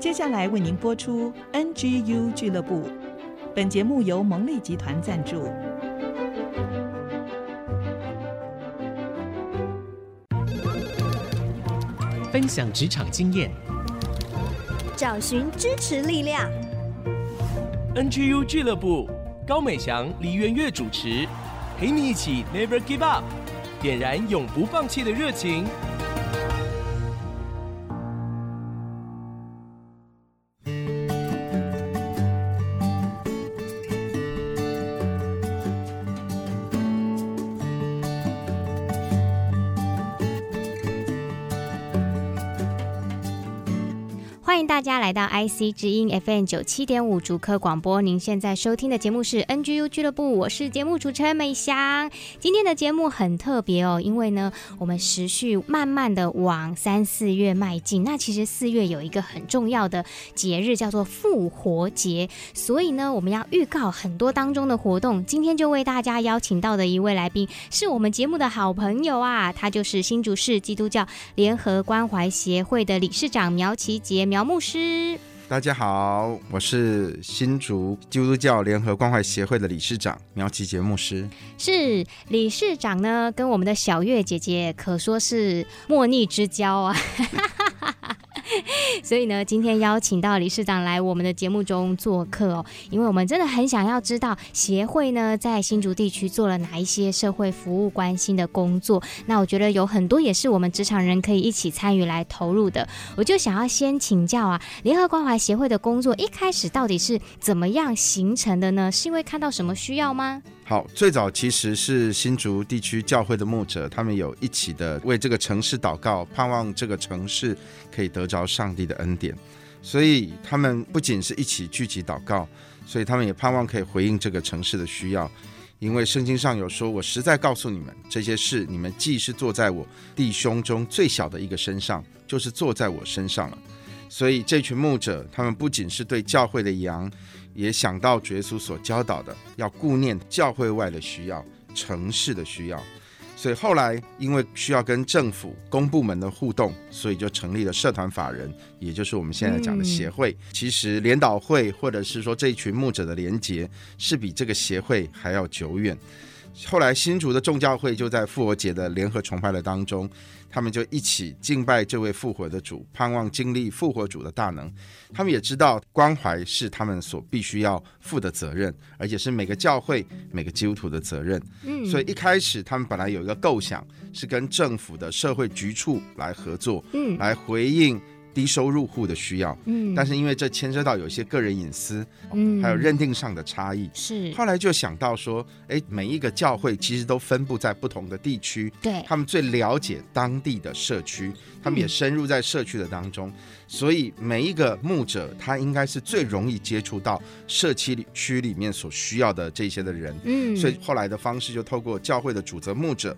接下来为您播出 NGU 俱乐部。本节目由蒙利集团赞助。分享职场经验，找寻支持力量。NGU 俱乐部，高美祥、黎元月主持，陪你一起 Never Give Up，点燃永不放弃的热情。大家来到 IC 之音 FM 九七点五竹科广播。您现在收听的节目是 NGU 俱乐部，我是节目主持人美香。今天的节目很特别哦，因为呢，我们持续慢慢的往三四月迈进。那其实四月有一个很重要的节日叫做复活节，所以呢，我们要预告很多当中的活动。今天就为大家邀请到的一位来宾，是我们节目的好朋友啊，他就是新竹市基督教联合关怀协会的理事长苗琪杰苗。牧师，大家好，我是新竹基督教联合关怀协会的理事长苗琪杰牧师。是理事长呢，跟我们的小月姐姐可说是莫逆之交啊。所以呢，今天邀请到理事长来我们的节目中做客哦，因为我们真的很想要知道协会呢在新竹地区做了哪一些社会服务关心的工作。那我觉得有很多也是我们职场人可以一起参与来投入的。我就想要先请教啊，联合关怀协会的工作一开始到底是怎么样形成的呢？是因为看到什么需要吗？好，最早其实是新竹地区教会的牧者，他们有一起的为这个城市祷告，盼望这个城市可以得着上帝的恩典，所以他们不仅是一起聚集祷告，所以他们也盼望可以回应这个城市的需要。因为圣经上有说：“我实在告诉你们，这些事你们既是做在我弟兄中最小的一个身上，就是做在我身上了。”所以这群牧者，他们不仅是对教会的羊。也想到主耶稣所教导的，要顾念教会外的需要、城市的需要，所以后来因为需要跟政府公部门的互动，所以就成立了社团法人，也就是我们现在讲的协会。嗯、其实联导会或者是说这一群牧者的连结，是比这个协会还要久远。后来新竹的众教会就在复活节的联合崇拜的当中。他们就一起敬拜这位复活的主，盼望经历复活主的大能。他们也知道关怀是他们所必须要负的责任，而且是每个教会、每个基督徒的责任。嗯，所以一开始他们本来有一个构想，是跟政府的社会局处来合作，嗯，来回应。低收入户的需要，嗯，但是因为这牵涉到有一些个人隐私，嗯，还有认定上的差异，是。后来就想到说，哎，每一个教会其实都分布在不同的地区，对，他们最了解当地的社区，他们也深入在社区的当中，所以每一个牧者他应该是最容易接触到社区里区里面所需要的这些的人，嗯，所以后来的方式就透过教会的主责牧者，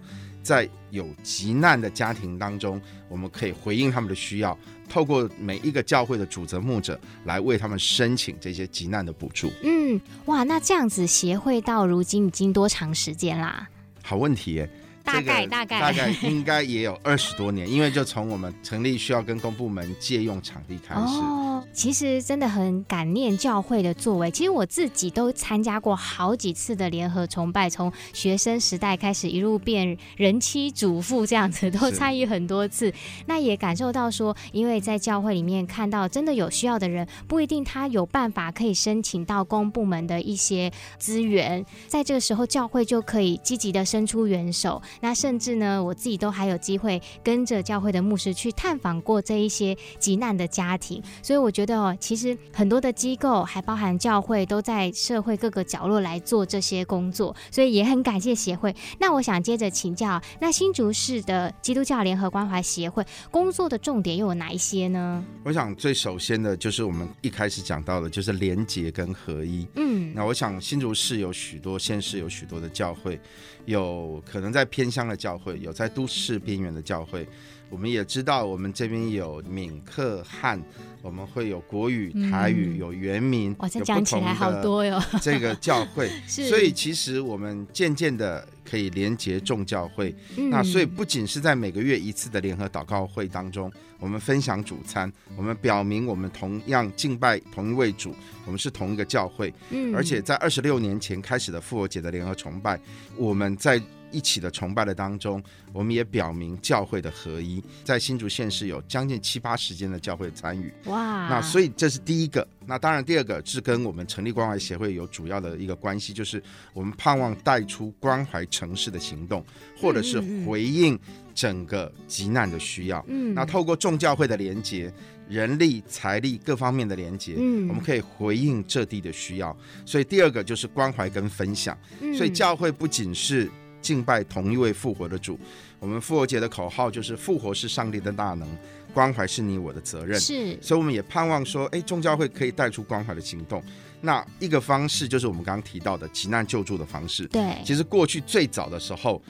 在有急难的家庭当中，我们可以回应他们的需要。透过每一个教会的主责牧者来为他们申请这些急难的补助。嗯，哇，那这样子协会到如今已经多长时间啦？好问题耶。大概大概大概应该也有二十多年，因为就从我们成立需要跟公部门借用场地开始。哦，其实真的很感念教会的作为。其实我自己都参加过好几次的联合崇拜，从学生时代开始一路变人妻主妇这样子，都参与很多次。那也感受到说，因为在教会里面看到真的有需要的人，不一定他有办法可以申请到公部门的一些资源，在这个时候教会就可以积极的伸出援手。那甚至呢，我自己都还有机会跟着教会的牧师去探访过这一些急难的家庭，所以我觉得哦，其实很多的机构，还包含教会，都在社会各个角落来做这些工作，所以也很感谢协会。那我想接着请教，那新竹市的基督教联合关怀协会工作的重点又有哪一些呢？我想最首先的就是我们一开始讲到的，就是连结跟合一。嗯，那我想新竹市有许多县市有许多的教会。有可能在偏乡的教会，有在都市边缘的教会，我们也知道，我们这边有闽客汉，我们会有国语、台语，有原民，哇，这讲起来好多哟。这个教会，所以其实我们渐渐的可以连接众教会。嗯那所以不仅是在每个月一次的联合祷告会当中，我们分享主餐，我们表明我们同样敬拜同一位主，我们是同一个教会。嗯而且在二十六年前开始的复活节的联合崇拜，我们在一起的崇拜的当中，我们也表明教会的合一。在新竹县市有将近七八十间的教会参与，哇，那所以这是第一个。那当然第二个是跟我们成立关怀协会有主要的一个关系，就是我们盼望带出关怀城市的行动，或者是回应整个急难的需要。嗯，那透过众教会的连接。人力、财力各方面的连接，嗯，我们可以回应这地的需要。所以第二个就是关怀跟分享。嗯，所以教会不仅是敬拜同一位复活的主，我们复活节的口号就是“复活是上帝的大能，关怀是你我的责任”。是，所以我们也盼望说，哎，众教会可以带出关怀的行动。那一个方式就是我们刚刚提到的急难救助的方式。对，其实过去最早的时候。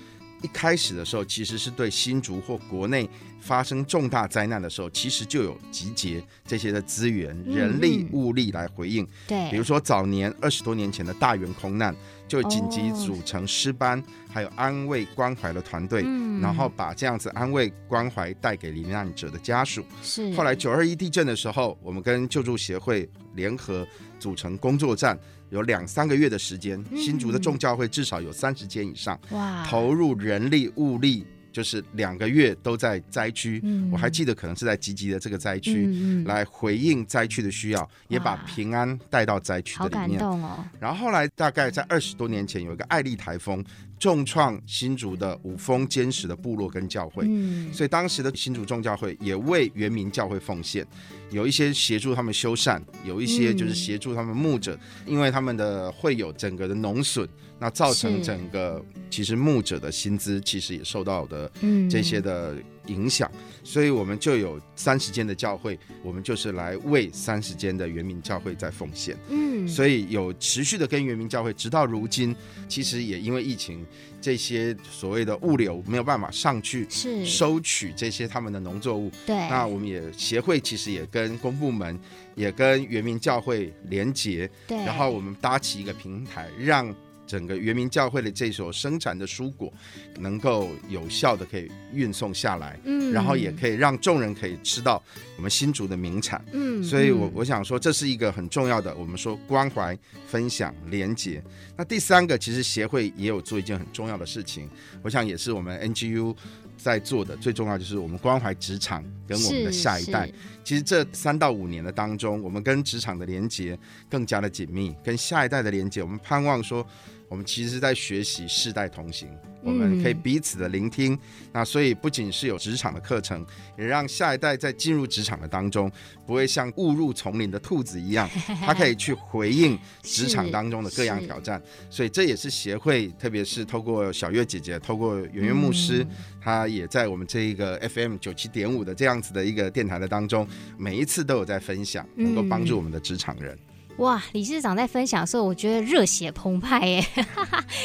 一开始的时候，其实是对新竹或国内发生重大灾难的时候，其实就有集结这些的资源、人力、物力来回应。对，比如说早年二十多年前的大员空难，就紧急组成师班，还有安慰关怀的团队，然后把这样子安慰关怀带给罹难者的家属。是。后来九二一地震的时候，我们跟救助协会联合组成工作站。有两三个月的时间，新竹的众教会至少有三十间以上，哇，投入人力物力，就是两个月都在灾区。嗯、我还记得可能是在积极的这个灾区，来回应灾区的需要，也把平安带到灾区的里面。好感动哦。然后后来大概在二十多年前，有一个艾丽台风。重创新竹的五峰坚实的部落跟教会，嗯，所以当时的新竹众教会也为原民教会奉献，有一些协助他们修缮，有一些就是协助他们牧者，嗯、因为他们的会有整个的农损，那造成整个其实牧者的薪资其实也受到的这些的影响，嗯、所以我们就有三十间的教会，我们就是来为三十间的原民教会在奉献，嗯，所以有持续的跟原民教会，直到如今，其实也因为疫情。这些所谓的物流没有办法上去收取这些他们的农作物，对，那我们也协会其实也跟公部门也跟原民教会连结，对，然后我们搭起一个平台，让。整个原民教会的这所生产的蔬果，能够有效的可以运送下来，嗯，然后也可以让众人可以吃到我们新竹的名产，嗯，所以我我想说这是一个很重要的，我们说关怀、分享、连结。那第三个，其实协会也有做一件很重要的事情，我想也是我们 NGU 在做的最重要，就是我们关怀职场跟我们的下一代。其实这三到五年的当中，我们跟职场的连接更加的紧密，跟下一代的连接，我们盼望说。我们其实是在学习世代同行，我们可以彼此的聆听。嗯、那所以不仅是有职场的课程，也让下一代在进入职场的当中，不会像误入丛林的兔子一样，他可以去回应职场当中的各样挑战。所以这也是协会，特别是透过小月姐姐，透过圆圆牧师，他、嗯、也在我们这一个 FM 九七点五的这样子的一个电台的当中，每一次都有在分享，能够帮助我们的职场人。哇，理事长在分享的时候，我觉得热血澎湃耶！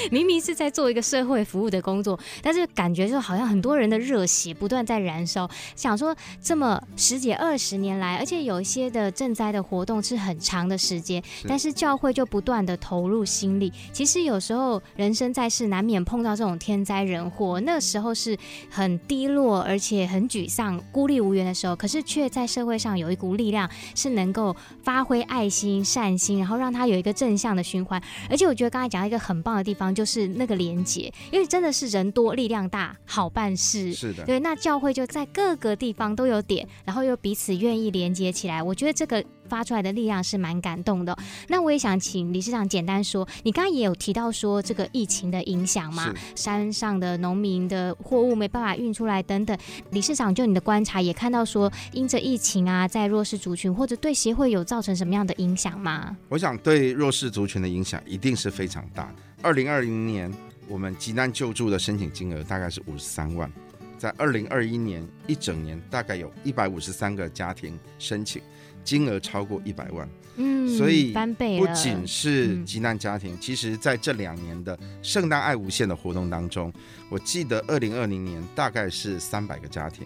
明明是在做一个社会服务的工作，但是感觉就好像很多人的热血不断在燃烧。想说这么十几二十年来，而且有一些的赈灾的活动是很长的时间，但是教会就不断的投入心力。其实有时候人生在世，难免碰到这种天灾人祸，那时候是很低落，而且很沮丧、孤立无援的时候，可是却在社会上有一股力量，是能够发挥爱心善。善心，然后让他有一个正向的循环。而且我觉得刚才讲到一个很棒的地方，就是那个连结，因为真的是人多力量大，好办事。是的，对。那教会就在各个地方都有点，然后又彼此愿意连接起来。我觉得这个。发出来的力量是蛮感动的。那我也想请理事长简单说，你刚刚也有提到说这个疫情的影响嘛，山上的农民的货物没办法运出来等等。理事长就你的观察也看到说，因着疫情啊，在弱势族群或者对协会有造成什么样的影响吗？我想对弱势族群的影响一定是非常大的。二零二零年我们急难救助的申请金额大概是五十三万，在二零二一年一整年大概有一百五十三个家庭申请。金额超过一百万，嗯，所以翻倍不仅是急难家庭，其实在这两年的圣诞爱无限的活动当中，我记得二零二零年大概是三百个家庭，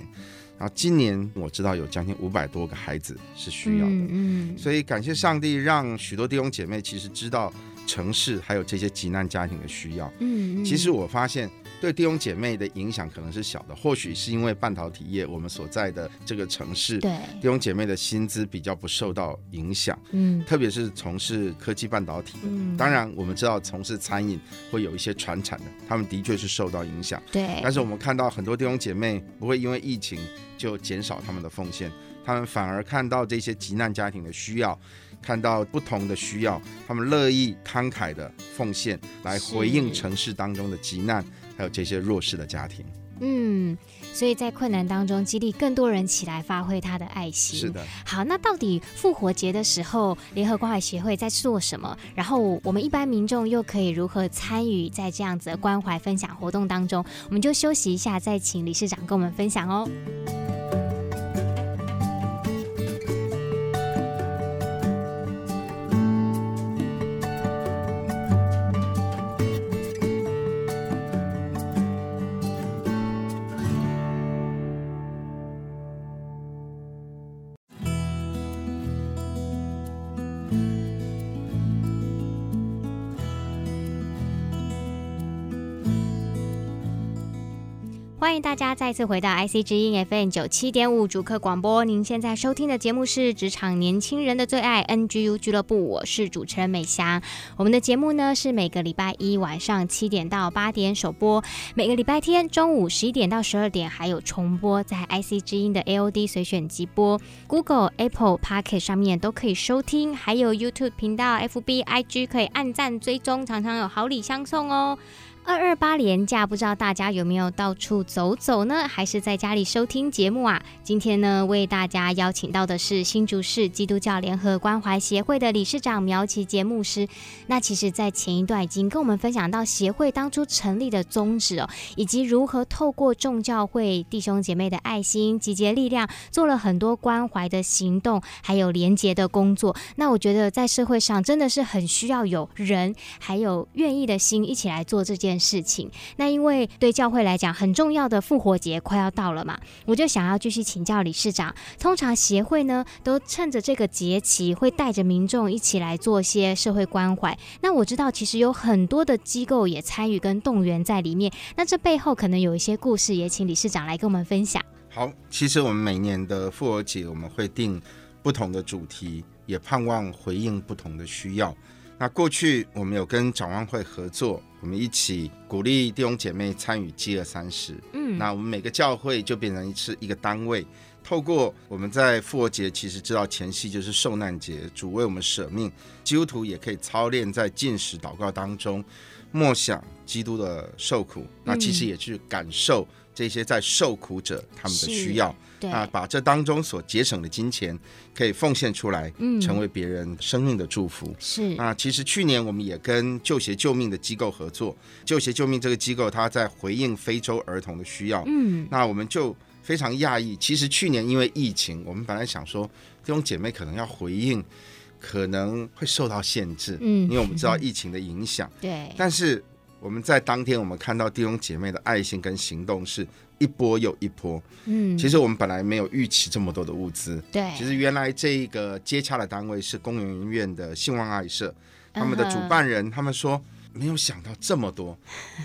然后今年我知道有将近五百多个孩子是需要的，嗯，嗯。所以感谢上帝，让许多弟兄姐妹其实知道城市还有这些急难家庭的需要。嗯，嗯。其实我发现对弟兄姐妹的影响可能是小的，或许是因为半导体业我们所在的这个城市，对，弟兄姐妹的薪资比较不受到影响，嗯特别是从事科技半导体的。嗯，当然，我们知道从事餐饮会有一些传产的，他们的确是受到影响。对，但是我们看到很多弟兄姐妹不会因为疫情就减少他们的奉献，他们反而看到这些急难家庭的需要，看到不同的需要，他们乐意慷慨的奉献来回应城市当中的急难，还有这些弱势的家庭。嗯，所以在困难当中激励更多人起来发挥他的爱心。是的，好，那到底复活节的时候，联合关怀协会在做什么？然后我们一般民众又可以如何参与在这样子的关怀分享活动当中？我们就休息一下，再请理事长跟我们分享哦。欢迎大家再次回到 IC 之音 FM 九七点五主客广播。您现在收听的节目是职场年轻人的最爱 NGU 俱乐部，我是主持人美霞。我们的节目呢是每个礼拜一晚上七点到八点首播，每个礼拜天中午十一点到十二点还有重播，在 IC 之音的 AOD 随选即播，Google、Apple Podcast 上面都可以收听，还有 YouTube 频道、FB、IG 可以按赞追踪，常常有好礼相送哦。二二八连假，不知道大家有没有到处走走呢？还是在家里收听节目啊？今天呢，为大家邀请到的是新竹市基督教联合关怀协会的理事长苗琪杰牧师。那其实，在前一段已经跟我们分享到协会当初成立的宗旨哦，以及如何透过众教会弟兄姐妹的爱心集结力量，做了很多关怀的行动，还有连结的工作。那我觉得，在社会上真的是很需要有人，还有愿意的心一起来做这件件事情。那因为对教会来讲，很重要的复活节快要到了嘛，我就想要继续请教理事长。通常协会呢，都趁着这个节期，会带着民众一起来做些社会关怀。那我知道，其实有很多的机构也参与跟动员在里面。那这背后可能有一些故事，也请理事长来跟我们分享。好，其实我们每年的复活节，我们会定不同的主题，也盼望回应不同的需要。那过去我们有跟展望会合作，我们一起鼓励弟兄姐妹参与饥饿三十。嗯，那我们每个教会就变成一次一个单位，透过我们在复活节，其实知道前夕就是受难节，主为我们舍命，基督徒也可以操练在禁食祷告当中，默想基督的受苦。那其实也去感受这些在受苦者他们的需要。对，啊，把这当中所节省的金钱可以奉献出来，嗯，成为别人生命的祝福。是那其实去年我们也跟救协救命的机构合作，救协救命这个机构，它在回应非洲儿童的需要。嗯，那我们就非常讶异，其实去年因为疫情，我们本来想说弟兄姐妹可能要回应，可能会受到限制，嗯，因为我们知道疫情的影响。对，但是我们在当天，我们看到弟兄姐妹的爱心跟行动是一波又一波。嗯，其实我们本来没有预期这么多的物资。对，其实原来这个接洽的单位是工研院的兴旺爱社，他们的主办人他们说没有想到这么多，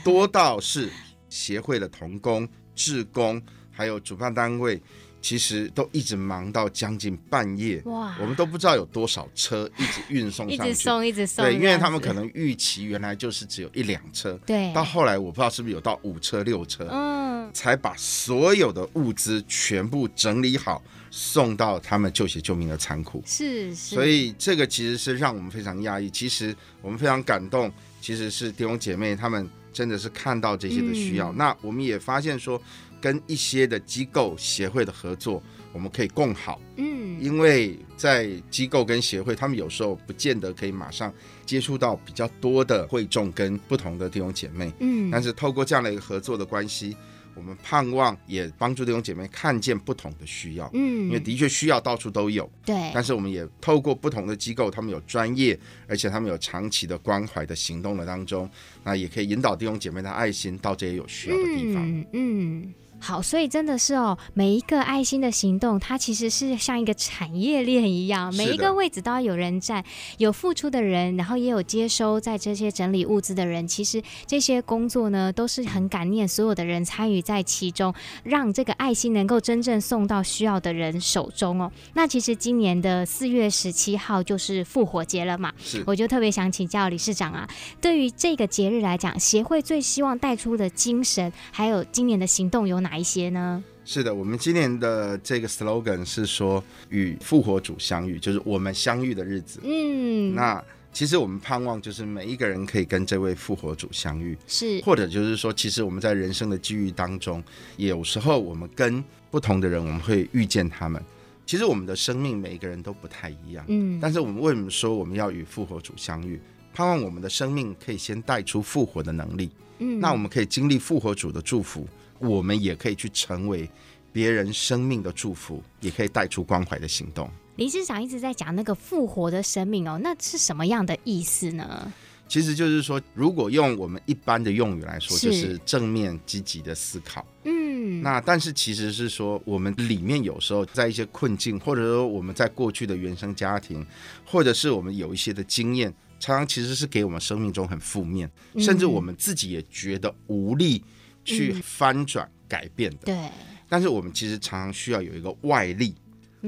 多到是协会的童工、志工，还有主办单位。其实都一直忙到将近半夜，哇！我们都不知道有多少车一直运送上去，一直送，一直送。对，因为他们可能预期原来就是只有一辆车，对。到后来我不知道是不是有到五车、六车，嗯，才把所有的物资全部整理好，送到他们救血救命的仓库。是是。所以这个其实是让我们非常讶异，其实我们非常感动，其实是弟兄姐妹他们真的是看到这些的需要。嗯、那我们也发现说。跟一些的机构协会的合作，我们可以共好。嗯，因为在机构跟协会，他们有时候不见得可以马上接触到比较多的会众跟不同的弟兄姐妹。嗯，但是透过这样的一个合作的关系，我们盼望也帮助弟兄姐妹看见不同的需要。嗯，因为的确需要到处都有。对，但是我们也透过不同的机构，他们有专业，而且他们有长期的关怀的行动的当中，那也可以引导弟兄姐妹的爱心到这些有需要的地方。嗯。嗯好，所以真的是哦，每一个爱心的行动，它其实是像一个产业链一样，每一个位置都要有人站，有付出的人，然后也有接收在这些整理物资的人。其实这些工作呢，都是很感念所有的人参与在其中，让这个爱心能够真正送到需要的人手中哦。那其实今年的四月十七号就是复活节了嘛，是，我就特别想请教理事长啊，对于这个节日来讲，协会最希望带出的精神，还有今年的行动有哪？哪一些呢？是的，我们今年的这个 slogan 是说与复活主相遇，就是我们相遇的日子。嗯，那其实我们盼望就是每一个人可以跟这位复活主相遇，是，或者就是说，其实我们在人生的际遇当中，有时候我们跟不同的人，我们会遇见他们。其实我们的生命每一个人都不太一样，嗯，但是我们为什么说我们要与复活主相遇？盼望我们的生命可以先带出复活的能力，嗯，那我们可以经历复活主的祝福。我们也可以去成为别人生命的祝福，也可以带出关怀的行动。理事长一直在讲那个复活的生命哦，那是什么样的意思呢？其实就是说，如果用我们一般的用语来说，就是正面积极的思考。嗯，那但是其实是说，我们里面有时候在一些困境，或者说我们在过去的原生家庭，或者是我们有一些的经验，常常其实是给我们生命中很负面，甚至我们自己也觉得无力。去翻转改变的，对。但是我们其实常常需要有一个外力，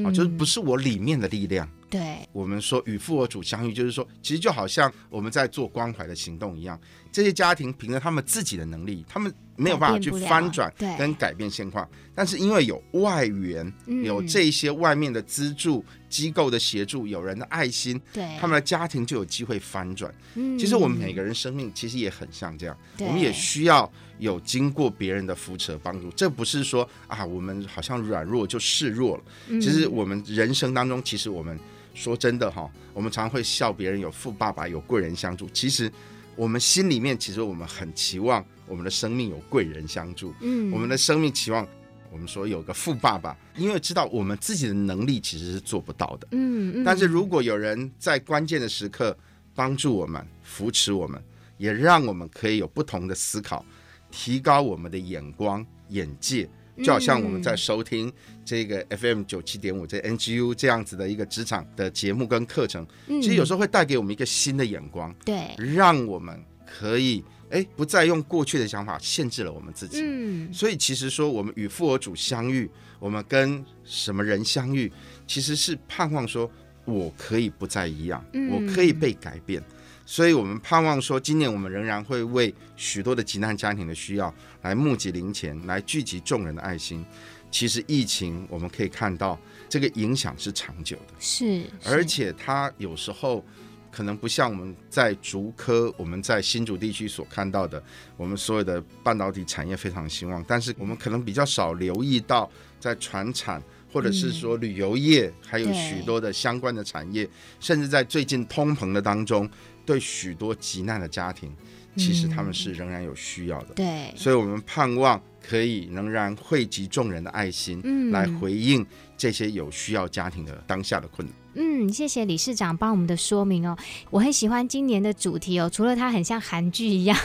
啊，就是不是我里面的力量。对。我们说与复活主相遇，就是说，其实就好像我们在做关怀的行动一样，这些家庭凭着他们自己的能力，他们。没有办法去翻转跟改变现况，但是因为有外援，有这些外面的资助机构的协助，有人的爱心，对，他们的家庭就有机会翻转。其实我们每个人生命其实也很像这样，我们也需要有经过别人的扶持帮助。这不是说啊，我们好像软弱就示弱了。其实我们人生当中，其实我们说真的哈，我们常常会笑别人有富爸爸，有贵人相助。其实我们心里面，其实我们很期望。我们的生命有贵人相助，嗯，我们的生命期望我们说有个富爸爸，因为知道我们自己的能力其实是做不到的，嗯，嗯，但是如果有人在关键的时刻帮助我们、扶持我们，也让我们可以有不同的思考，提高我们的眼光、眼界，就好像我们在收听这个 FM 九七点五这 NGU 这样子的一个职场的节目跟课程，其实有时候会带给我们一个新的眼光，对，让我们可以。哎，不再用过去的想法限制了我们自己。嗯，所以其实说，我们与复活主相遇，我们跟什么人相遇，其实是盼望说，我可以不再一样，我可以被改变。所以我们盼望说，今年我们仍然会为许多的急难家庭的需要来募集零钱，来聚集众人的爱心。其实疫情我们可以看到，这个影响是长久的，是，而且它有时候。可能不像我们在竹科，我们在新竹地区所看到的，我们所有的半导体产业非常兴旺，但是我们可能比较少留意到，在船产或者是说旅游业，还有许多的相关的产业，甚至在最近通膨的当中，对许多急难的家庭，其实他们是仍然有需要的。对，所以我们盼望可以仍然汇集众人的爱心，来回应这些有需要家庭的当下的困难。嗯，谢谢理事长帮我们的说明哦。我很喜欢今年的主题哦，除了它很像韩剧一样，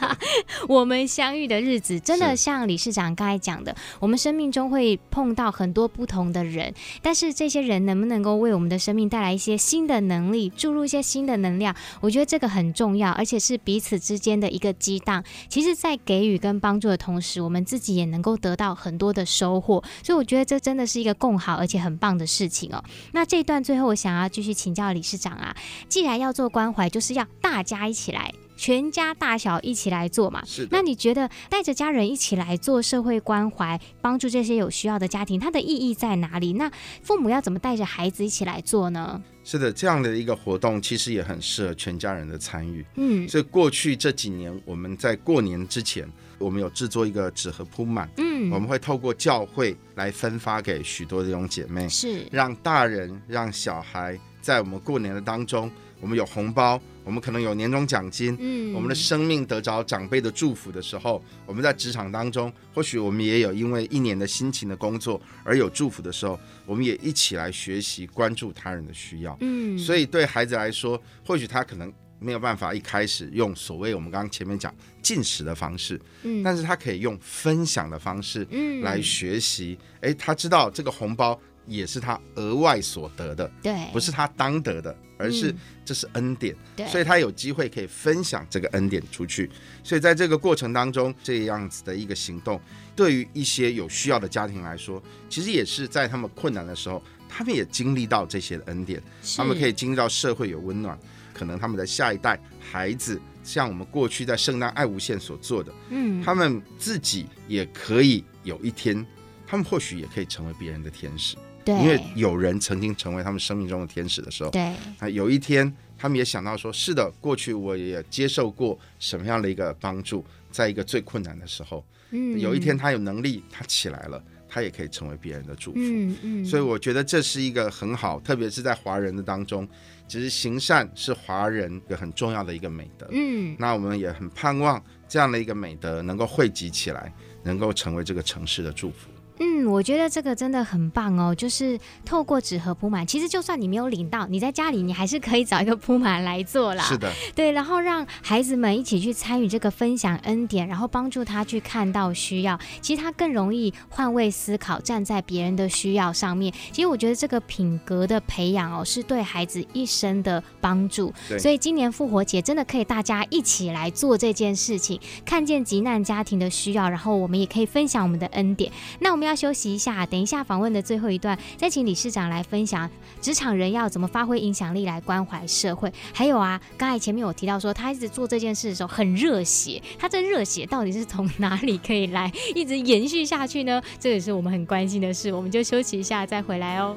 我们相遇的日子，真的像理事长刚才讲的，我们生命中会碰到很多不同的人，但是这些人能不能够为我们的生命带来一些新的能力，注入一些新的能量？我觉得这个很重要，而且是彼此之间的一个激荡。其实，在给予跟帮助的同时，我们自己也能够得到很多的收获。所以，我觉得这真的是一个共好而且很棒的事情哦。那这段。最后，我想要继续请教理事长啊，既然要做关怀，就是要大家一起来，全家大小一起来做嘛。是。那你觉得带着家人一起来做社会关怀，帮助这些有需要的家庭，它的意义在哪里？那父母要怎么带着孩子一起来做呢？是的，这样的一个活动其实也很适合全家人的参与。嗯。所以过去这几年，我们在过年之前，我们有制作一个纸盒铺满。嗯。我们会透过教会来分发给许多的弟兄姐妹，是让大人让小孩在我们过年的当中，我们有红包，我们可能有年终奖金，嗯，我们的生命得着长辈的祝福的时候，我们在职场当中，或许我们也有因为一年的辛勤的工作而有祝福的时候，我们也一起来学习关注他人的需要，嗯，所以对孩子来说，或许他可能没有办法一开始用所谓我们刚刚前面讲进食的方式，嗯，但是他可以用分享的方式，嗯来学习。哎，他知道这个红包也是他额外所得的，对，不是他当得的，而是嗯这是恩典，对，所以他有机会可以分享这个恩典出去。所以在这个过程当中，这样子的一个行动，对于一些有需要的家庭来说，其实也是在他们困难的时候，他们也经历到这些的恩典，他们可以经历到社会有温暖。可能他们的下一代孩子，像我们过去在圣诞爱无限所做的，嗯，他们自己也可以有一天，他们或许也可以成为别人的天使，对，因为有人曾经成为他们生命中的天使的时候，对，啊，有一天他们也想到说，是的，过去我也接受过什么样的一个帮助，在一个最困难的时候，嗯，有一天他有能力，他起来了，他也可以成为别人的祝福，嗯嗯，所以我觉得这是一个很好，特别是在华人的当中。其实行善是华人一个很重要的一个美德，嗯，那我们也很盼望这样的一个美德能够汇集起来，能够成为这个城市的祝福。嗯，我觉得这个真的很棒哦，就是透过纸盒铺满，其实就算你没有领到，你在家里你还是可以找一个铺满来做啦。是的，对，然后让孩子们一起去参与这个分享恩典，然后帮助他去看到需要，其实他更容易换位思考，站在别人的需要上面。其实我觉得这个品格的培养哦，是对孩子一生的帮助。对所以今年复活节真的可以大家一起来做这件事情，看见急难家庭的需要，然后我们也可以分享我们的恩典。那我们要要休息一下，等一下访问的最后一段，再请理事长来分享职场人要怎么发挥影响力来关怀社会。还有啊，刚才前面有提到说，他一直做这件事的时候很热血，他这热血到底是从哪里可以来一直延续下去呢？这也是我们很关心的事。我们就休息一下再回来哦。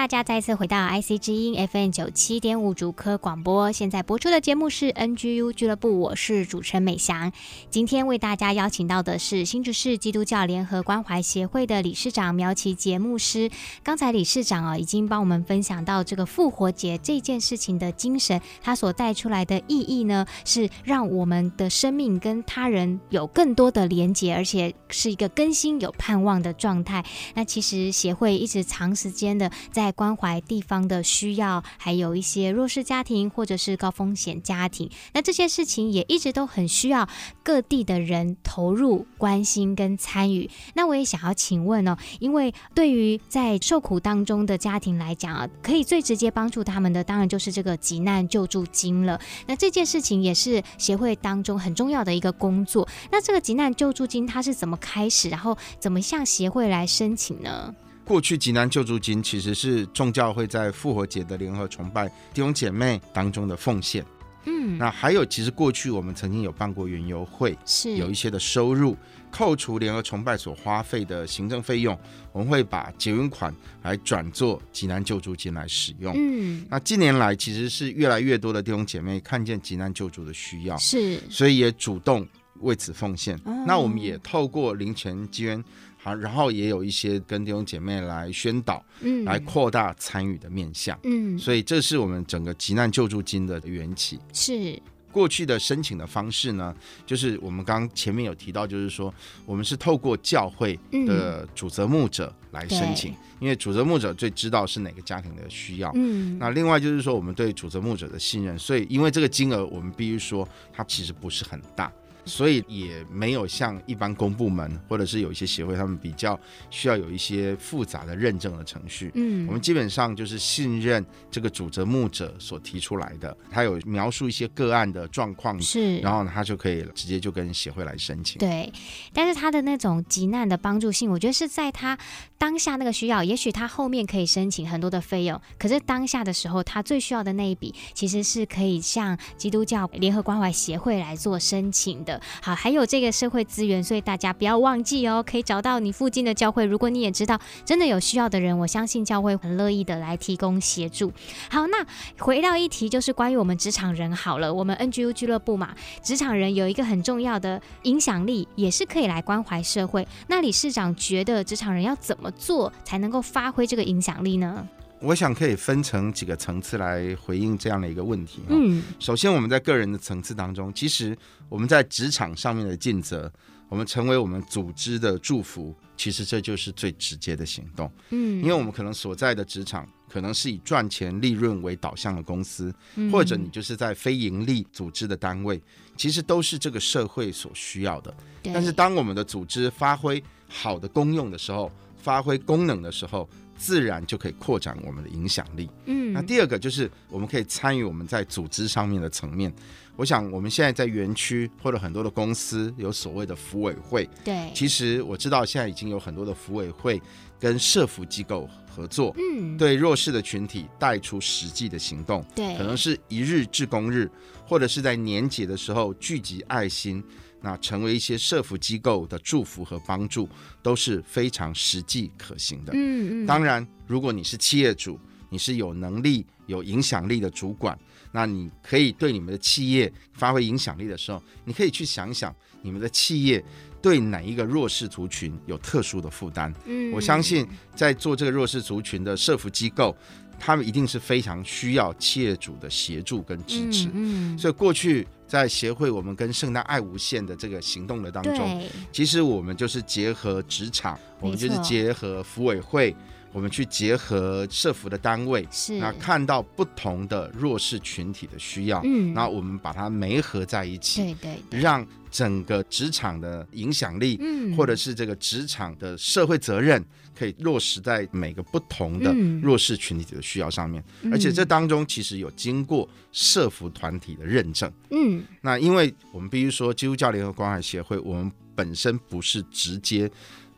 大家再次回到 IC 之音 FM 九七点五主科广播。现在播出的节目是 NGU 俱乐部，我是主持人美翔。今天为大家邀请到的是新竹市基督教联合关怀协会的理事长苗启杰牧师。刚才理事长啊，已经帮我们分享到这个复活节这件事情的精神，它所带出来的意义呢，是让我们的生命跟他人有更多的连结，而且是一个更新、有盼望的状态。那其实协会一直长时间的。在关怀地方的需要，还有一些弱势家庭或者是高风险家庭，那这些事情也一直都很需要各地的人投入关心跟参与。那我也想要请问哦，因为对于在受苦当中的家庭来讲啊，可以最直接帮助他们的，当然就是这个急难救助金了。那这件事情也是协会当中很重要的一个工作。那这个急难救助金它是怎么开始，然后怎么向协会来申请呢？过去济南救助金其实是众教会在复活节的联合崇拜弟兄姐妹当中的奉献。嗯，那还有，其实过去我们曾经有办过园游会，是有一些的收入，扣除联合崇拜所花费的行政费用，我们会把结余款来转做济南救助金来使用。嗯，那近年来其实是越来越多的弟兄姐妹看见济南救助的需要，是，所以也主动为此奉献。哦那我们也透过零钱捐。好，然后也有一些跟弟兄姐妹来宣导，嗯，来扩大参与的面向，嗯，所以这是我们整个急难救助金的缘起。是过去的申请的方式呢，就是我们刚刚前面有提到，就是说我们是透过教会的主责牧者来申请，对因为主责牧者最知道是哪个家庭的需要。嗯，那另外就是说，我们对主责牧者的信任，所以因为这个金额，我们必须说它其实不是很大。所以也没有像一般公部门或者是有一些协会，他们比较需要有一些复杂的认证的程序。嗯，我们基本上就是信任这个主责牧者所提出来的，他有描述一些个案的状况，是，然后呢，他就可以直接就跟协会来申请。对，但是他的那种急难的帮助性，我觉得是在他当下那个需要，也许他后面可以申请很多的费用，可是当下的时候，他最需要的那一笔，其实是可以向基督教联合关怀协会来做申请的。好，还有这个社会资源，所以大家不要忘记哦，可以找到你附近的教会。如果你也知道真的有需要的人，我相信教会很乐意的来提供协助。好，那回到议题，就是关于我们职场人好了，我们 NGU 俱乐部嘛，职场人有一个很重要的影响力，也是可以来关怀社会。那理事长觉得职场人要怎么做才能够发挥这个影响力呢？我想可以分成几个层次来回应这样的一个问题。嗯，首先我们在个人的层次当中，其实我们在职场上面的尽责，我们成为我们组织的祝福，其实这就是最直接的行动。嗯，因为我们可能所在的职场可能是以赚钱利润为导向的公司，或者你就是在非盈利组织的单位，其实都是这个社会所需要的。但是当我们的组织发挥好的功用的时候，发挥功能的时候，自然就可以扩展我们的影响力。嗯，那第二个就是我们可以参与我们在组织上面的层面。我想我们现在在园区或者很多的公司有所谓的服委会。对，其实我知道现在已经有很多的服委会跟社服机构合作，嗯，对弱势的群体带出实际的行动。对，可能是一日志工日，或者是在年节的时候聚集爱心。那成为一些社福机构的祝福和帮助，都是非常实际可行的。嗯嗯。当然，如果你是企业主，你是有能力、有影响力的主管，那你可以对你们的企业发挥影响力的时候，你可以去想想，你们的企业对哪一个弱势族群有特殊的负担。嗯。我相信，在做这个弱势族群的社福机构。他们一定是非常需要企业主的协助跟支持，嗯，嗯，所以过去在协会，我们跟圣诞爱无限的这个行动的当中，其实我们就是结合职场，我们就是结合服委会，我们去结合社福的单位，是，那看到不同的弱势群体的需要，嗯，那我们把它媒合在一起，对对，对，让整个职场的影响力，嗯，或者是这个职场的社会责任。可以落实在每个不同的弱势群体的需要上面，嗯、而且这当中其实有经过社服团体的认证。嗯，那因为我们必须说，基督教联合关怀协会，我们本身不是直接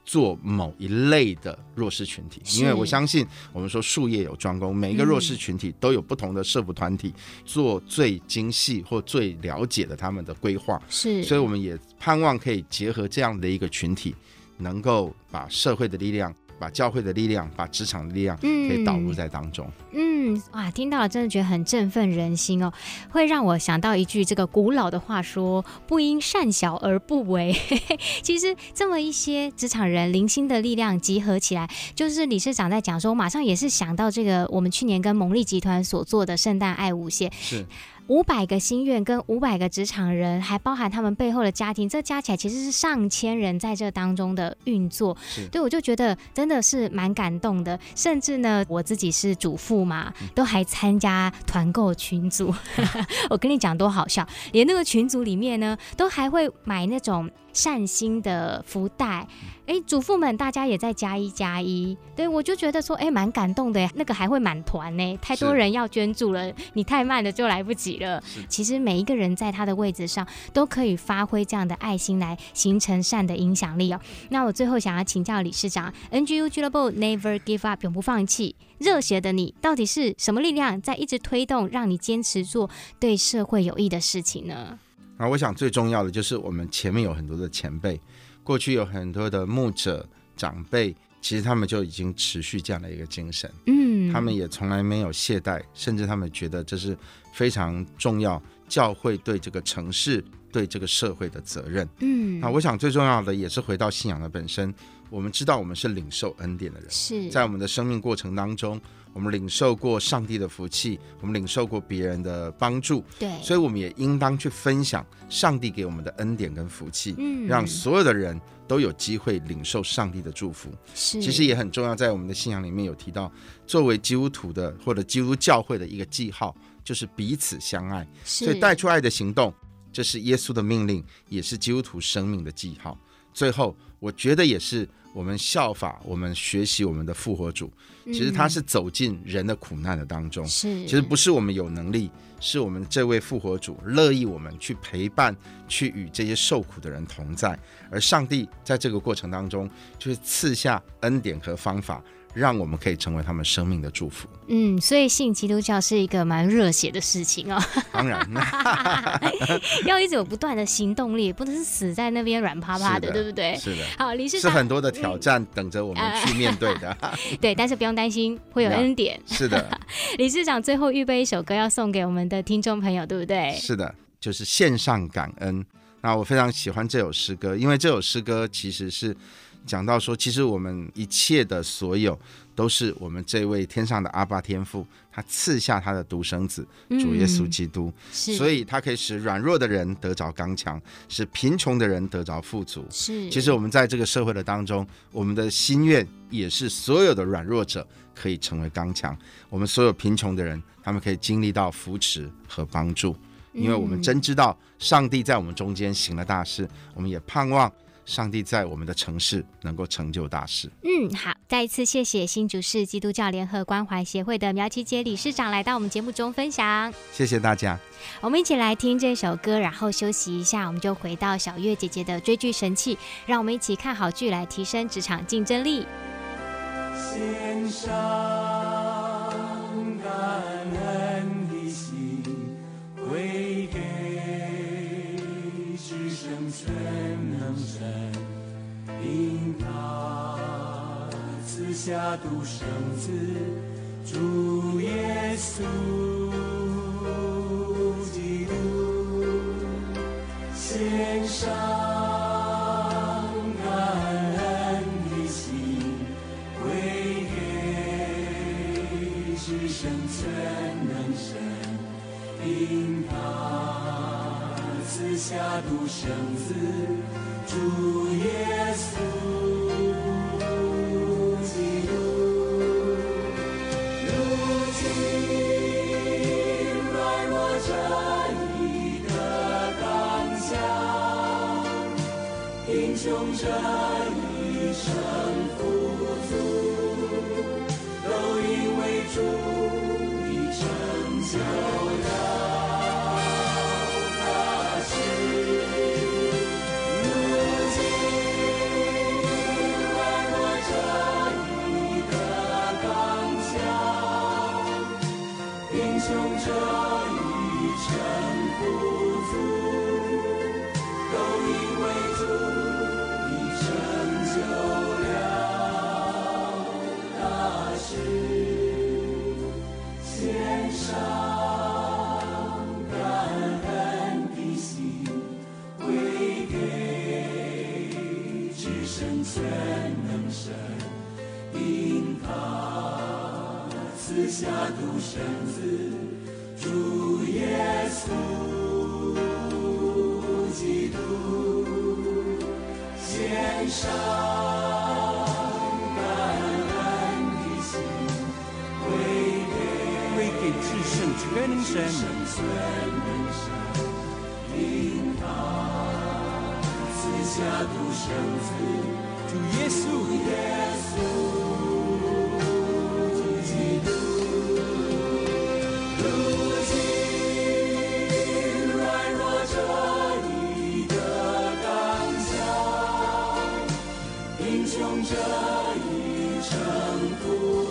做某一类的弱势群体，因为我相信我们说术业有专攻，每一个弱势群体都有不同的社服团体做最精细或最了解的他们的规划。是，所以我们也盼望可以结合这样的一个群体，能够把社会的力量。把教会的力量，把职场的力量，可以导入在当中。嗯，嗯，哇，听到了，真的觉得很振奋人心哦，会让我想到一句这个古老的话说：“不因善小而不为。”其实这么一些职场人零星的力量集合起来，就是理事长在讲说，我马上也是想到这个我们去年跟蒙利集团所做的圣诞爱无限。是。五百个心愿跟五百个职场人，还包含他们背后的家庭，这加起来其实是上千人在这当中的运作。对，我就觉得真的是蛮感动的。甚至呢，我自己是主妇嘛，都还参加团购群组。我跟你讲多好笑，连那个群组里面呢，都还会买那种。善心的福袋，哎，主妇们大家也在加一加一，对，我就觉得说，哎，蛮感动的呀。那个还会满团呢，太多人要捐助了，你太慢了就来不及了。其实每一个人在他的位置上都可以发挥这样的爱心来形成善的影响力哦。那我最后想要请教理事长，NGU 俱乐部 Never Give Up 永不放弃，热血的你到底是什么力量在一直推动，让你坚持做对社会有益的事情呢？啊，我想最重要的就是我们前面有很多的前辈，过去有很多的牧者长辈，其实他们就已经持续这样的一个精神，嗯，他们也从来没有懈怠，甚至他们觉得这是非常重要，教会对这个城市、对这个社会的责任，嗯，那我想最重要的也是回到信仰的本身，我们知道我们是领受恩典的人，是在我们的生命过程当中。我们领受过上帝的福气，我们领受过别人的帮助，对，所以我们也应当去分享上帝给我们的恩典跟福气，嗯，让所有的人都有机会领受上帝的祝福。是，其实也很重要，在我们的信仰里面有提到，作为基督徒的或者基督教会的一个记号，就是彼此相爱。所以带出爱的行动，这是耶稣的命令，也是基督徒生命的记号。最后，我觉得也是。我们效法，我们学习我们的复活主，其实他是走进人的苦难的当中。是、嗯，其实不是我们有能力，是我们这位复活主乐意我们去陪伴，去与这些受苦的人同在。而上帝在这个过程当中，就是赐下恩典和方法，让我们可以成为他们生命的祝福。嗯，所以信基督教是一个蛮热血的事情哦。当然，要一直有不断的行动力，不能是死在那边软趴趴的，的对不对？是的。好，理事长是很多的挑战等着我们去面对的。对，但是不用担心，会有恩典。是的。理事长最后预备一首歌要送给我们的听众朋友，对不对？是的，就是献上感恩。那我非常喜欢这首诗歌，因为这首诗歌其实是。讲到说，其实我们一切的所有，都是我们这位天上的阿爸天父，他赐下他的独生子主耶稣基督，是，所以他可以使软弱的人得着刚强，使贫穷的人得着富足。是，其实我们在这个社会的当中，我们的心愿也是所有的软弱者可以成为刚强，我们所有贫穷的人，他们可以经历到扶持和帮助，因为我们真知道上帝在我们中间行了大事，我们也盼望。上帝在我们的城市能够成就大事。嗯，好，再一次谢谢新竹市基督教联合关怀协会的苗琪杰理事长来到我们节目中分享。谢谢大家。我们一起来听这首歌，然后休息一下，我们就回到小月姐姐的追剧神器。让我们一起看好剧来提升职场竞争力。献上下独生子，主耶稣基督，献上。感恩的心，归给至圣全能神，因他赐下独生子，主耶稣穷这一生富足，都因为主你成就。Dusyagurung si Jesus Yesu, Dusyigurung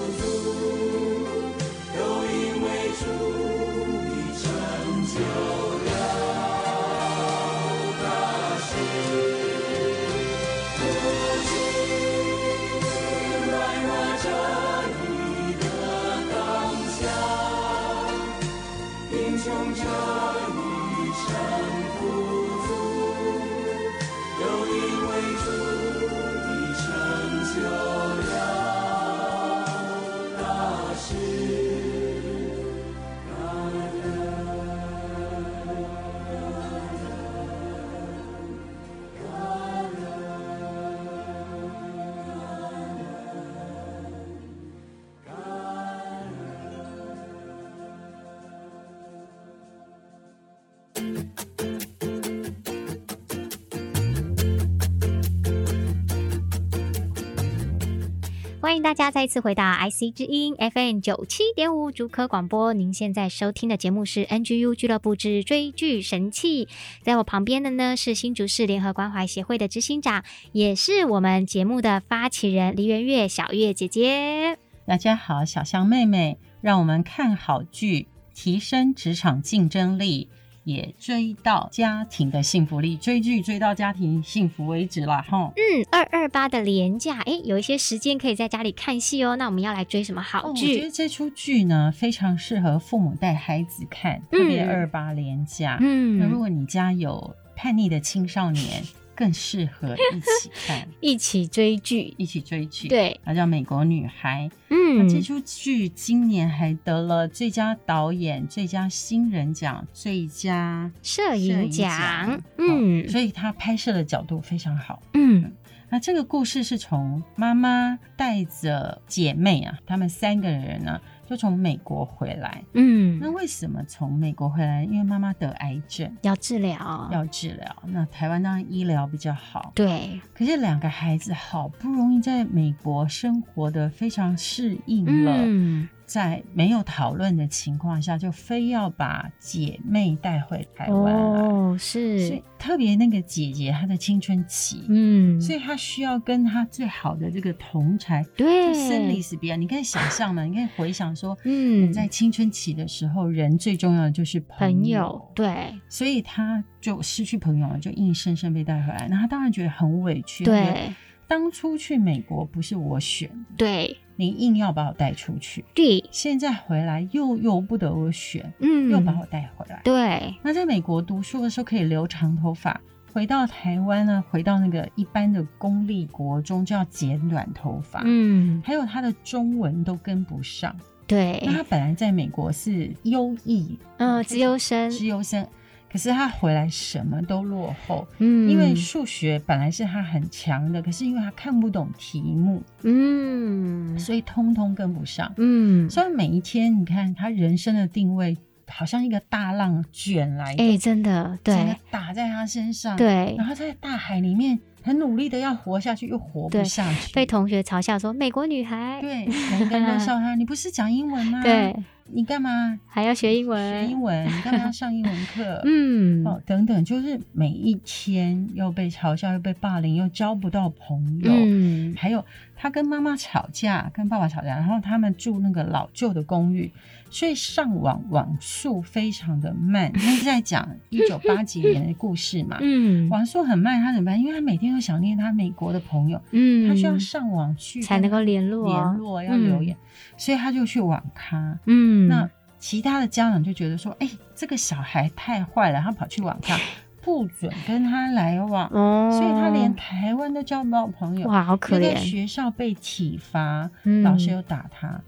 欢迎大家再次回到 IC 之音 FM 九七点五竹科广播。您现在收听的节目是 NGU 俱乐部之追剧神器。在我旁边的呢是新竹市联合关怀协会的执行长，也是我们节目的发起人黎元月小月姐姐。大家好，小象妹妹，让我们看好剧，提升职场竞争力。也追到家庭的幸福力，追剧追到家庭幸福为止了哈。嗯，二二八的廉价，哎，有一些时间可以在家里看戏哦。那我们要来追什么好剧？哦，我觉得这出剧呢，非常适合父母带孩子看，特别二二八廉价。嗯，那如果你家有叛逆的青少年。更适合一起看，一起追剧，一起追剧。对，它叫《美国女孩》。嗯，这出剧今年还得了最佳导演、最佳新人奖、最佳摄影奖。嗯，所以它拍摄的角度非常好。嗯，那这个故事是从妈妈带着姐妹啊，她们三个人呢。就从美国回来，嗯，那为什么从美国回来？因为妈妈得癌症，要治疗，要治疗。那台湾当然医疗比较好，对。可是两个孩子好不容易在美国生活的非常适应了。嗯在没有讨论的情况下，就非要把姐妹带回台湾来。哦，是，所以特别那个姐姐她的青春期，嗯，所以她需要跟她最好的这个同才，对，生离死别。你可以想象嘛，你可以回想说，嗯，在青春期的时候，人最重要的就是朋友，朋友，对，所以她就失去朋友了，就硬生生被带回来。那她当然觉得很委屈，对。当初去美国不是我选的，对，你硬要把我带出去，对，现在回来又由不得我选，嗯，又把我带回来，对。那在美国读书的时候可以留长头发，回到台湾呢，回到那个一般的公立国中就要剪短头发，嗯，还有他的中文都跟不上，对。那他本来在美国是优异，嗯，资优生，资优生。可是他回来什么都落后，嗯，因为数学本来是他很强的，可是因为他看不懂题目，嗯，所以通通跟不上，嗯，所以每一天你看他人生的定位好像一个大浪卷来，哎，真的，对，打在他身上，对，然后在大海里面很努力的要活下去，又活不下去，被同学嘲笑说美国女孩，对，每个人都笑他，你不是讲英文吗？对。你干嘛还要学英文？学英文，你干嘛要上英文课？嗯，哦，等等，就是每一天又被嘲笑，又被霸凌，又交不到朋友。嗯，还有他跟妈妈吵架，跟爸爸吵架，然后他们住那个老旧的公寓，所以上网网速非常的慢。那是在讲一九八 几年的故事嘛？嗯，网速很慢，他怎么办？因为他每天都想念他美国的朋友，嗯，他需要上网去才能够联络，联络要留言，所以他就去网咖。嗯。那其他的家长就觉得说，哎、欸，这个小孩太坏了，他跑去网咖，不准跟他来往，哦，所以他连台湾都交不到朋友，哇，好可怜。在学校被体罚，嗯、老师又打他。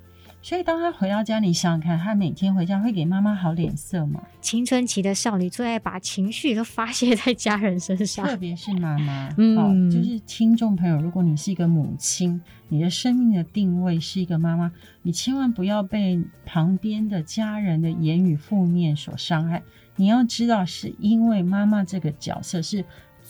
所以当他回到家，你想想看，他每天回家会给妈妈好脸色吗？青春期的少女最爱把情绪都发泄在家人身上，特别是妈妈。嗯、哦，就是听众朋友，如果你是一个母亲，你的生命的定位是一个妈妈，你千万不要被旁边的家人的言语负面所伤害。你要知道，是因为妈妈这个角色是。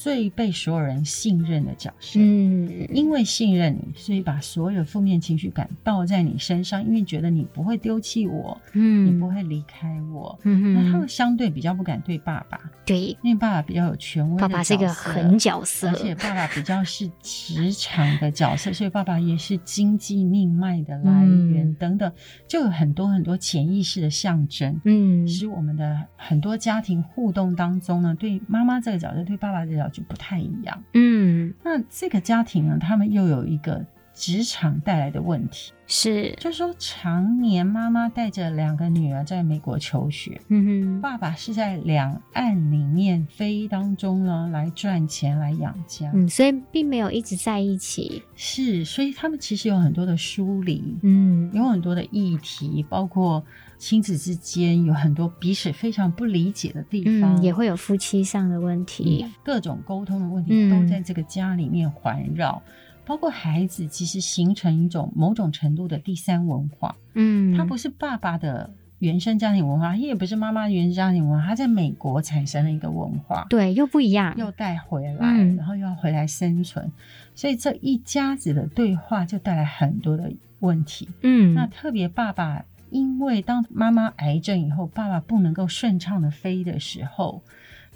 最被所有人信任的角色，嗯，因为信任你，所以把所有负面情绪感倒在你身上，因为觉得你不会丢弃我，嗯，你不会离开我，嗯，那他们相对比较不敢对爸爸，对，因为爸爸比较有权威，爸爸是一个狠角色，而且爸爸比较是职场的角色，所以爸爸也是经济命脉的来源、嗯、等等，就有很多很多潜意识的象征，嗯，使我们的很多家庭互动当中呢，对妈妈这个角色，对爸爸这个角色。就不太一样，嗯，那这个家庭呢，他们又有一个职场带来的问题，是，就是说常年妈妈带着两个女儿在美国求学，嗯哼，爸爸是在两岸里面飞当中呢来赚钱来养家，嗯，所以并没有一直在一起，是，所以他们其实有很多的疏离，嗯，有很多的议题，包括。亲子之间有很多彼此非常不理解的地方，嗯，也会有夫妻上的问题，嗯、各种沟通的问题都在这个家里面环绕，嗯、包括孩子其实形成一种某种程度的第三文化，嗯，他不是爸爸的原生家庭文化，也不是妈妈原生家庭文化，他在美国产生了一个文化，对，又不一样，又带回来，嗯、然后又要回来生存，所以这一家子的对话就带来很多的问题。嗯，那特别爸爸，因为当妈妈癌症以后，爸爸不能够顺畅的飞的时候，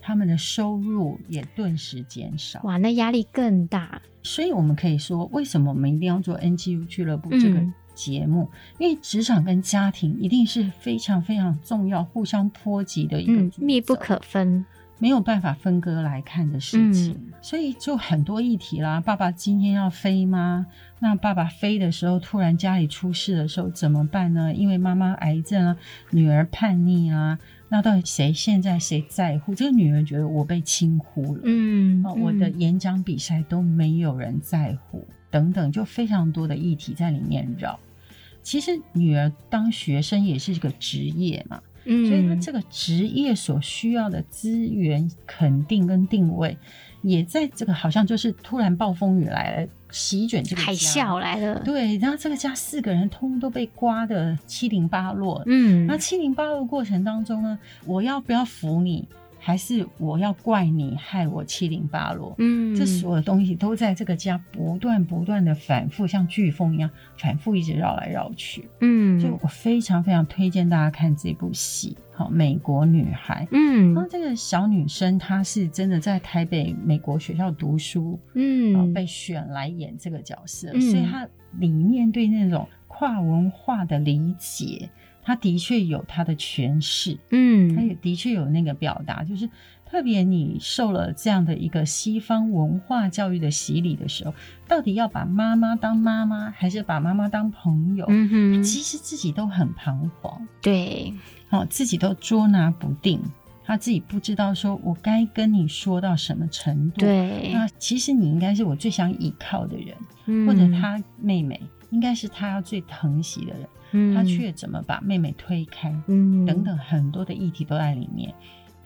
他们的收入也顿时减少。哇，那压力更大。所以我们可以说，为什么我们一定要做 NGU 俱乐部这个节目？嗯、因为职场跟家庭一定是非常非常重要、互相波及的一个、嗯、密不可分。没有办法分割来看的事情，嗯、所以就很多议题啦。爸爸今天要飞吗？那爸爸飞的时候，突然家里出事的时候怎么办呢？因为妈妈癌症啊，女儿叛逆啊，那到底谁现在谁在乎？这个女人觉得我被轻忽了，嗯，哦、我的演讲比赛都没有人在乎，嗯、等等，就非常多的议题在里面绕。其实女儿当学生也是一个职业嘛。嗯所以，她这个职业所需要的资源肯定跟定位，也在这个好像就是突然暴风雨来了，席卷这个海啸来了。对，然后这个家四个人通通都被刮得七零八落。嗯，那七零八落的过程当中呢，我要不要扶你？还是我要怪你害我七零八落？嗯，这所有东西都在这个家不断不断的反复，像飓风一样反复一直绕来绕去。嗯，所以我非常非常推荐大家看这部戏，好，美国女孩。嗯，然后这个小女生她是真的在台北美国学校读书，嗯，被选来演这个角色，嗯，所以她里面对那种跨文化的理解。他的确有他的诠释，嗯，他也的确有那个表达，就是特别你受了这样的一个西方文化教育的洗礼的时候，到底要把妈妈当妈妈，还是把妈妈当朋友？嗯哼，其实自己都很彷徨，对，好，自己都捉拿不定，他自己不知道说我该跟你说到什么程度。对，那其实你应该是我最想依靠的人，嗯，或者他妹妹应该是他要最疼惜的人。他却怎么把妹妹推开？嗯，等等，很多的议题都在里面。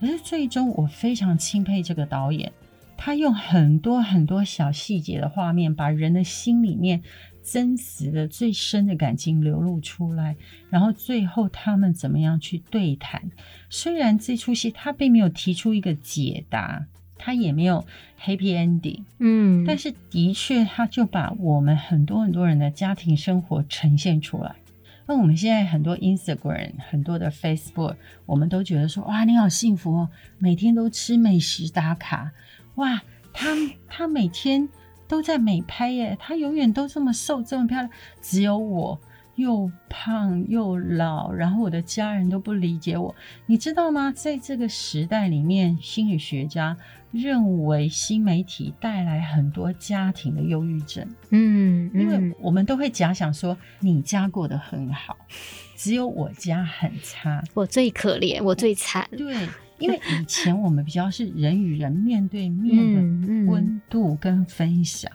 可是最终，我非常钦佩这个导演，他用很多很多小细节的画面，把人的心里面真实的最深的感情流露出来。然后最后他们怎么样去对谈？虽然这出戏他并没有提出一个解答，他也没有 happy ending，嗯，但是的确，他就把我们很多很多人的家庭生活呈现出来。那我们现在很多 Instagram，很多的 Facebook，我们都觉得说，哇，你好幸福哦，每天都吃美食打卡，哇，他他每天都在美拍耶，他永远都这么瘦这么漂亮，只有我又胖又老，然后我的家人都不理解我，你知道吗？在这个时代里面，心理学家。认为新媒体带来很多家庭的忧郁症，嗯，嗯，因为我们都会假想说你家过得很好，只有我家很差，我最可怜，我最惨。对，因为以前我们比较是人与人面对面的温度跟分享，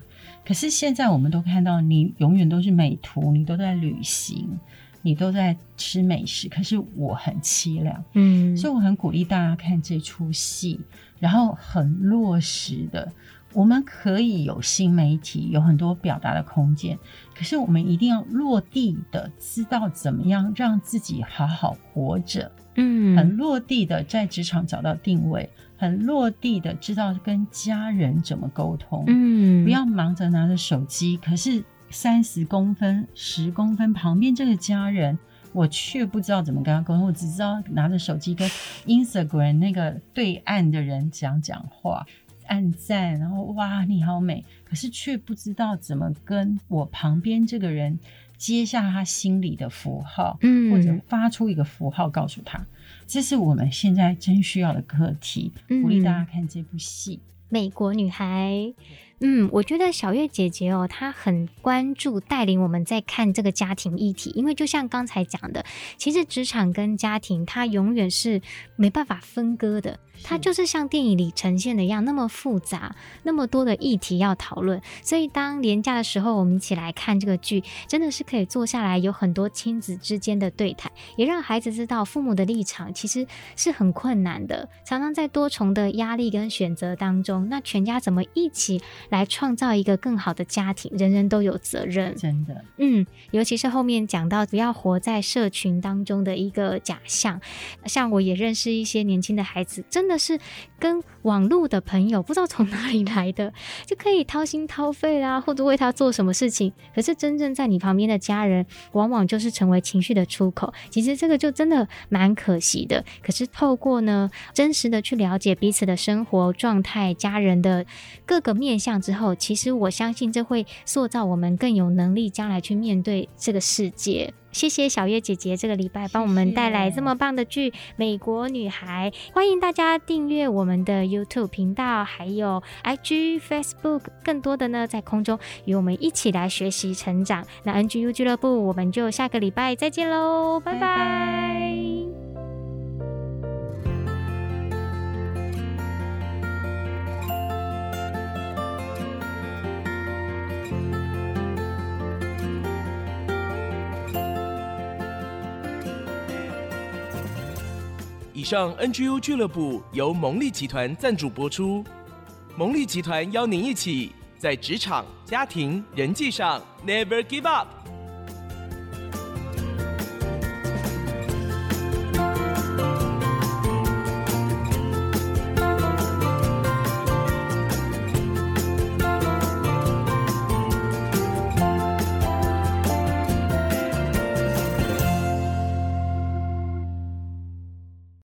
可是现在我们都看到你永远都是美图，你都在旅行。你都在吃美食，可是我很凄凉，嗯，所以我很鼓励大家看这出戏，然后很落实的，我们可以有新媒体，有很多表达的空间，可是我们一定要落地的知道怎么样让自己好好活着，嗯，很落地的在职场找到定位，很落地的知道跟家人怎么沟通，嗯，不要忙着拿着手机，可是。三十公分、十公分旁边这个家人，我却不知道怎么跟他沟通，我只知道拿着手机跟 Instagram 那个对岸的人讲讲话、按赞，然后哇你好美，可是却不知道怎么跟我旁边这个人接下他心里的符号，嗯，或者发出一个符号告诉他，这是我们现在真需要的课题。鼓励大家看这部戏，《美国女孩》。嗯，我觉得小月姐姐哦，她很关注带领我们在看这个家庭议题，因为就像刚才讲的，其实职场跟家庭它永远是没办法分割的，它就是像电影里呈现的一样那么复杂，那么多的议题要讨论。所以当连假的时候，我们一起来看这个剧，真的是可以坐下来，有很多亲子之间的对谈，也让孩子知道父母的立场其实是很困难的，常常在多重的压力跟选择当中，那全家怎么一起来创造一个更好的家庭。人人都有责任，真的。嗯，尤其是后面讲到不要活在社群当中的一个假象。像我也认识一些年轻的孩子，真的是跟网络的朋友不知道从哪里来的，就可以掏心掏肺啦，或者为他做什么事情。可是真正在你旁边的家人，往往就是成为情绪的出口。其实这个就真的蛮可惜的。可是透过呢，真实的去了解彼此的生活状态、家人的各个面相之后，其实我相信这会塑造我们更有能力将来去面对这个世界。谢谢小月姐姐这个礼拜帮我们带来这么棒的剧《美国女孩》，欢迎大家订阅我们的 YouTube 频道，还有 IG、Facebook，更多的呢在空中与我们一起来学习成长。那 NGU 俱乐部，我们就下个礼拜再见喽，拜拜。拜拜。上 NGU 俱乐部由蒙利集团赞助播出。蒙利集团邀您一起在职场、家庭、人际上 Never Give Up。